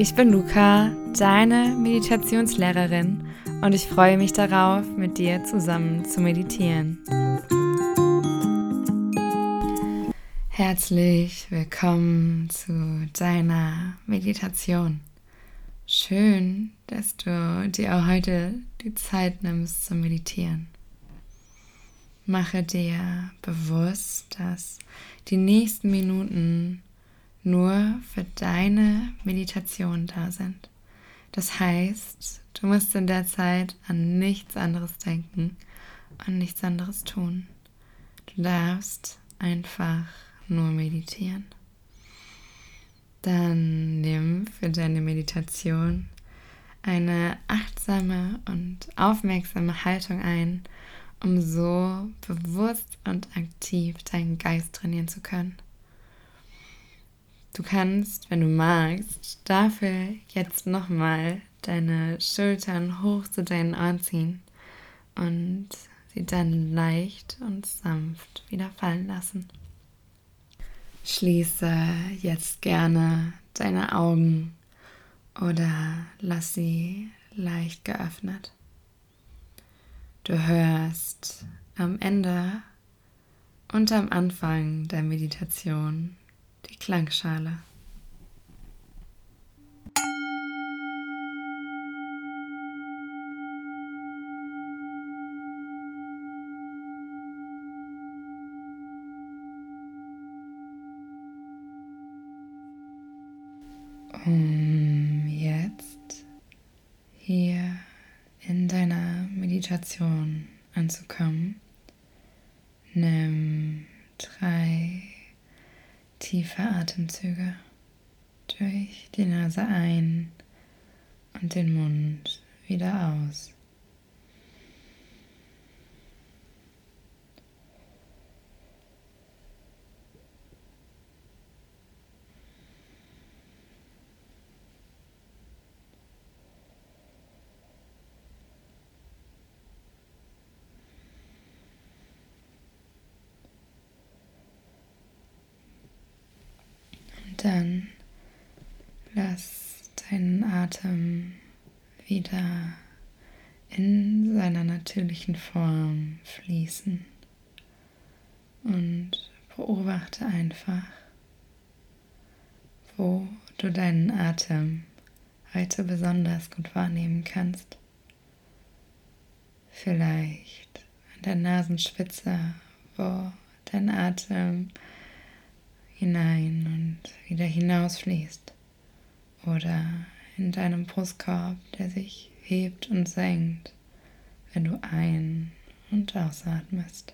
Ich bin Luca, deine Meditationslehrerin und ich freue mich darauf, mit dir zusammen zu meditieren. Herzlich willkommen zu deiner Meditation. Schön, dass du dir auch heute die Zeit nimmst zu meditieren. Mache dir bewusst, dass die nächsten Minuten nur für deine Meditation da sind. Das heißt, du musst in der Zeit an nichts anderes denken, an nichts anderes tun. Du darfst einfach nur meditieren. Dann nimm für deine Meditation eine achtsame und aufmerksame Haltung ein, um so bewusst und aktiv deinen Geist trainieren zu können. Du kannst, wenn du magst, dafür jetzt nochmal deine Schultern hoch zu deinen Ohren ziehen und sie dann leicht und sanft wieder fallen lassen. Schließe jetzt gerne deine Augen oder lass sie leicht geöffnet. Du hörst am Ende und am Anfang der Meditation die Klangschale. Um jetzt hier in deiner Meditation anzukommen, nimm drei tiefe Atemzüge durch die Nase ein und den Mund wieder aus. Dann lass deinen Atem wieder in seiner natürlichen Form fließen und beobachte einfach, wo du deinen Atem heute besonders gut wahrnehmen kannst. Vielleicht an der Nasenspitze, wo dein Atem hinein und wieder hinausfließt oder in deinem Brustkorb, der sich hebt und senkt, wenn du ein- und ausatmest.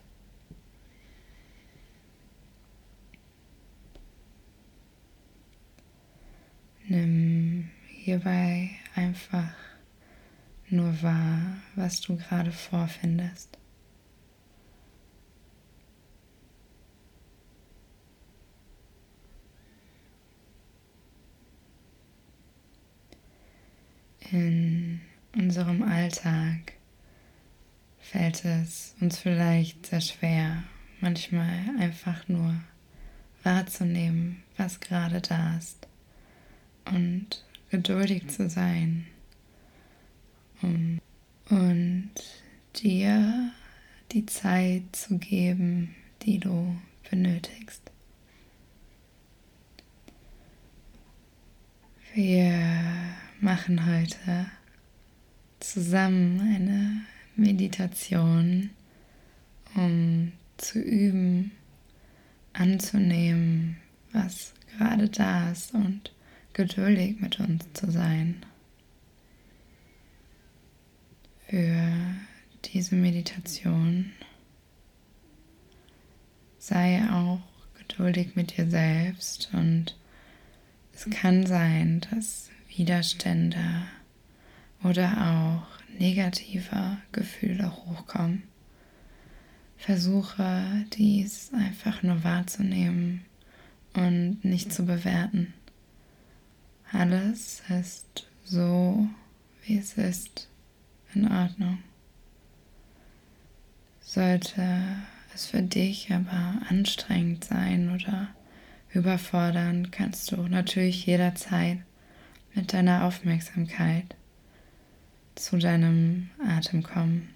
Nimm hierbei einfach nur wahr, was du gerade vorfindest. In unserem Alltag fällt es uns vielleicht sehr schwer, manchmal einfach nur wahrzunehmen, was gerade da ist und geduldig zu sein und dir die Zeit zu geben, die du benötigst. Wir machen heute zusammen eine Meditation, um zu üben, anzunehmen, was gerade da ist und geduldig mit uns zu sein. Für diese Meditation sei auch geduldig mit dir selbst und es kann sein, dass Widerstände oder auch negative Gefühle hochkommen. Versuche dies einfach nur wahrzunehmen und nicht zu bewerten. Alles ist so, wie es ist, in Ordnung. Sollte es für dich aber anstrengend sein oder überfordern, kannst du natürlich jederzeit mit deiner Aufmerksamkeit zu deinem Atem kommen.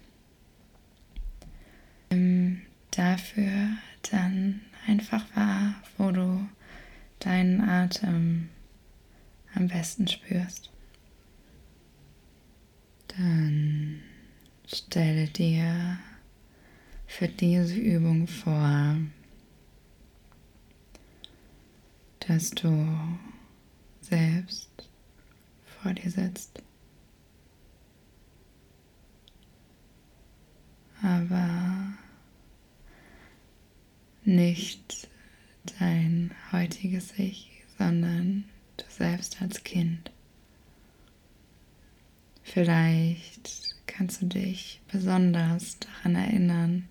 Nimm dafür dann einfach wahr, wo du deinen Atem am besten spürst. Dann stelle dir für diese Übung vor, dass du selbst vor dir sitzt. Aber nicht dein heutiges Ich, sondern du selbst als Kind. Vielleicht kannst du dich besonders daran erinnern,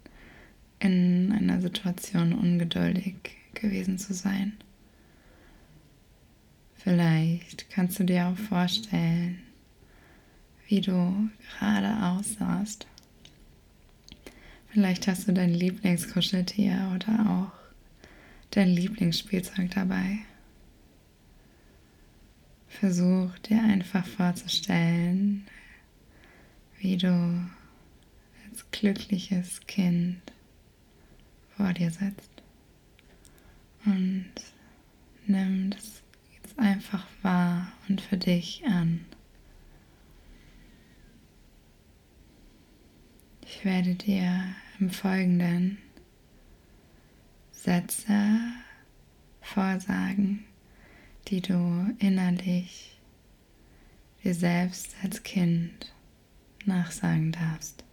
in einer Situation ungeduldig gewesen zu sein. Vielleicht kannst du dir auch vorstellen, wie du gerade aussahst. Vielleicht hast du dein Lieblingskuscheltier oder auch dein Lieblingsspielzeug dabei. Versuch dir einfach vorzustellen, wie du als glückliches Kind vor dir sitzt. Und nimm das einfach wahr und für dich an. Ich werde dir im Folgenden Sätze vorsagen, die du innerlich dir selbst als Kind nachsagen darfst.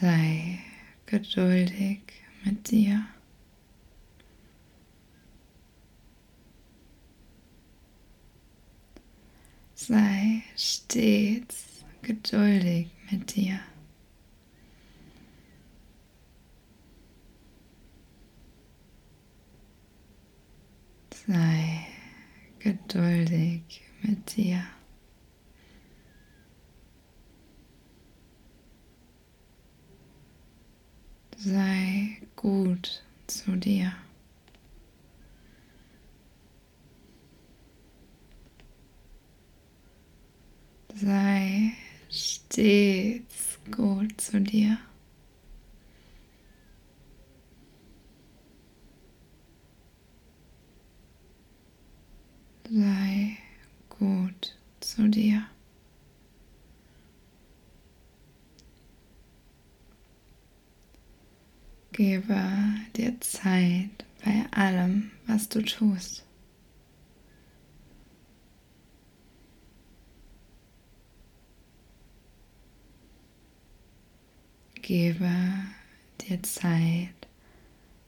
Sei geduldig mit dir. Sei stets geduldig mit dir. Sei geduldig mit dir. Sei gut zu dir. Sei stets gut zu dir. Sei gut zu dir. Gebe dir Zeit bei allem, was du tust. Gebe dir Zeit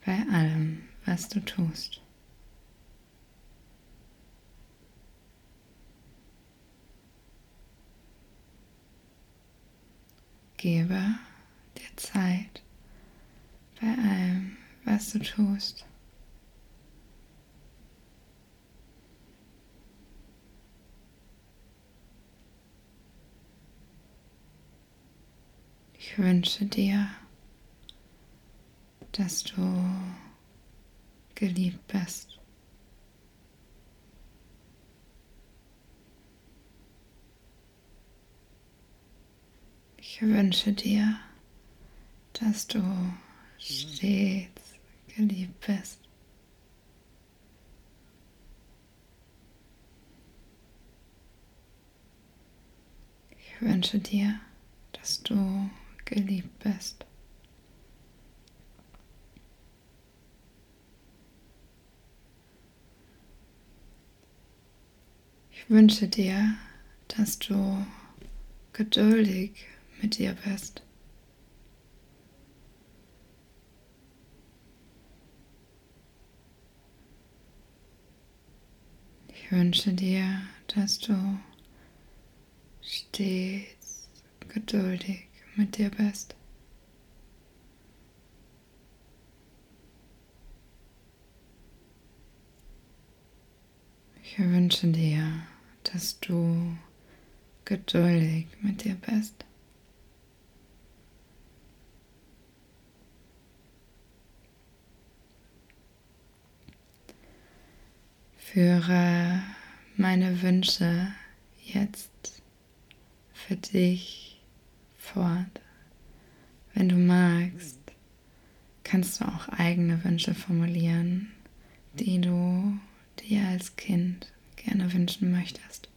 bei allem, was du tust. Gebe dir Zeit bei allem, was du tust. Ich wünsche dir, dass du geliebt bist. Ich wünsche dir, dass du stets geliebt bist. Ich wünsche dir, dass du geliebt bist. Ich wünsche dir, dass du geduldig mit dir bist. Ich wünsche dir, dass du stets geduldig mit dir bist. Ich wünsche dir, dass du geduldig mit dir bist. Führe meine Wünsche jetzt für dich fort. Wenn du magst, kannst du auch eigene Wünsche formulieren, die du dir als Kind gerne wünschen möchtest.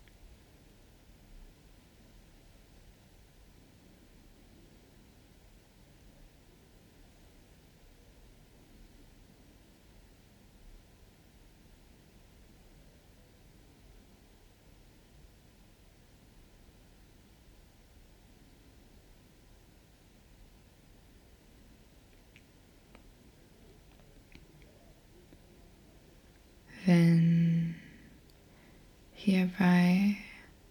Hierbei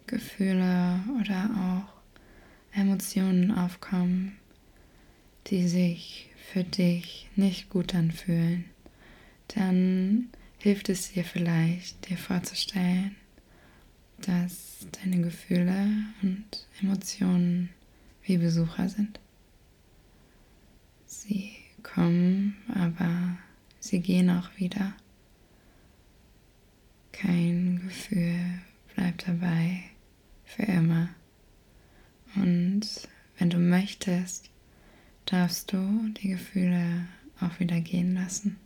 Gefühle oder auch Emotionen aufkommen, die sich für dich nicht gut anfühlen, dann hilft es dir vielleicht, dir vorzustellen, dass deine Gefühle und Emotionen wie Besucher sind. Sie kommen, aber sie gehen auch wieder. Kein Gefühl bleibt dabei für immer. Und wenn du möchtest, darfst du die Gefühle auch wieder gehen lassen.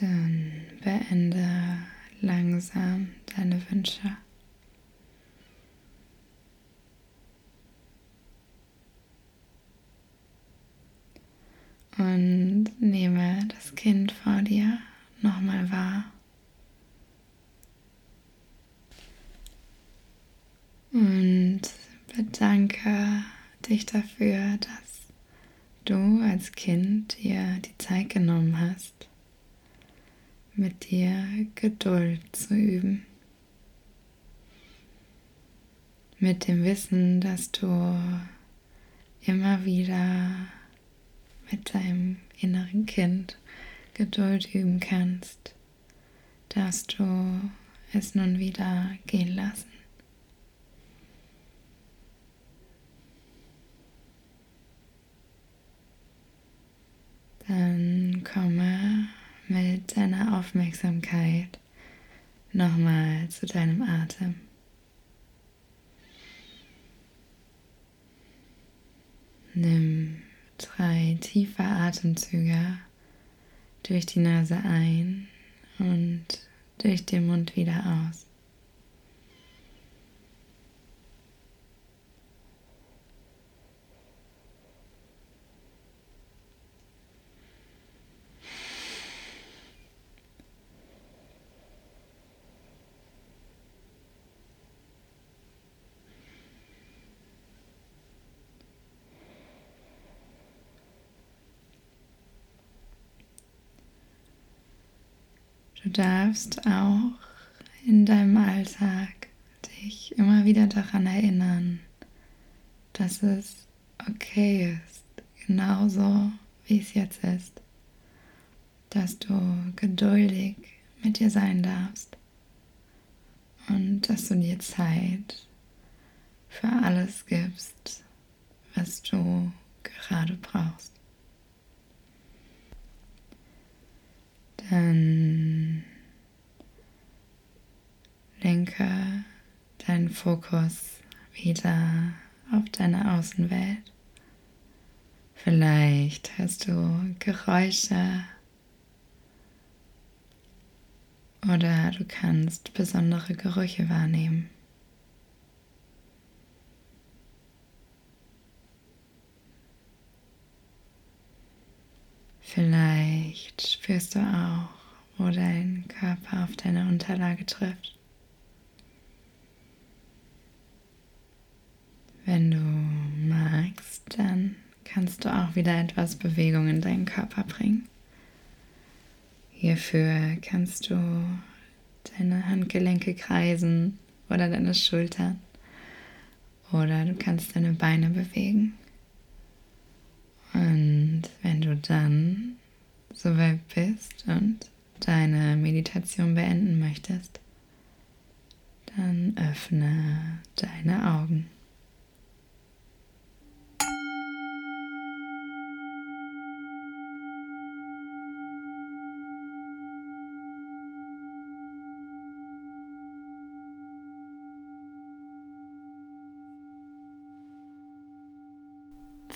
Dann beende langsam deine Wünsche. Und nehme das Kind vor dir nochmal wahr. Und bedanke dich dafür, dass du als Kind dir die Zeit genommen hast mit dir Geduld zu üben. Mit dem Wissen, dass du immer wieder mit deinem inneren Kind Geduld üben kannst, darfst du es nun wieder gehen lassen. Dann komme mit deiner Aufmerksamkeit nochmal zu deinem Atem. Nimm drei tiefe Atemzüge durch die Nase ein und durch den Mund wieder aus. Du darfst auch in deinem Alltag dich immer wieder daran erinnern, dass es okay ist, genauso wie es jetzt ist, dass du geduldig mit dir sein darfst und dass du dir Zeit für alles gibst, was du gerade brauchst. Dann lenke deinen Fokus wieder auf deine Außenwelt. Vielleicht hast du Geräusche oder du kannst besondere Gerüche wahrnehmen. Vielleicht spürst du auch, wo dein Körper auf deine Unterlage trifft. Wenn du magst, dann kannst du auch wieder etwas Bewegung in deinen Körper bringen. Hierfür kannst du deine Handgelenke kreisen oder deine Schultern oder du kannst deine Beine bewegen. Und wenn du dann soweit bist und deine Meditation beenden möchtest, dann öffne deine Augen.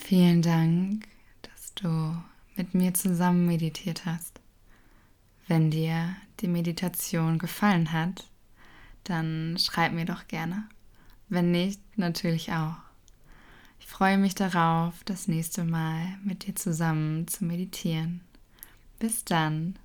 Vielen Dank, dass du mit mir zusammen meditiert hast. Wenn dir die Meditation gefallen hat, dann schreib mir doch gerne. Wenn nicht, natürlich auch. Ich freue mich darauf, das nächste Mal mit dir zusammen zu meditieren. Bis dann.